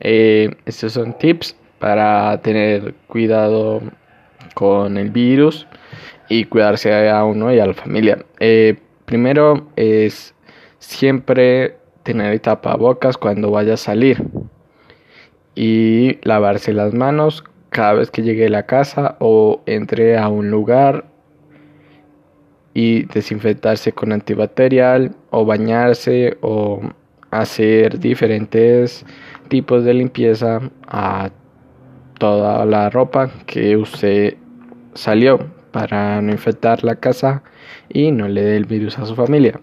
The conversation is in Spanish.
Eh, estos son tips para tener cuidado con el virus y cuidarse a uno y a la familia. Eh, primero es siempre tener tapabocas cuando vaya a salir y lavarse las manos cada vez que llegue a la casa o entre a un lugar y desinfectarse con antibacterial o bañarse o hacer diferentes tipos de limpieza a toda la ropa que usted salió para no infectar la casa y no le dé el virus a su familia.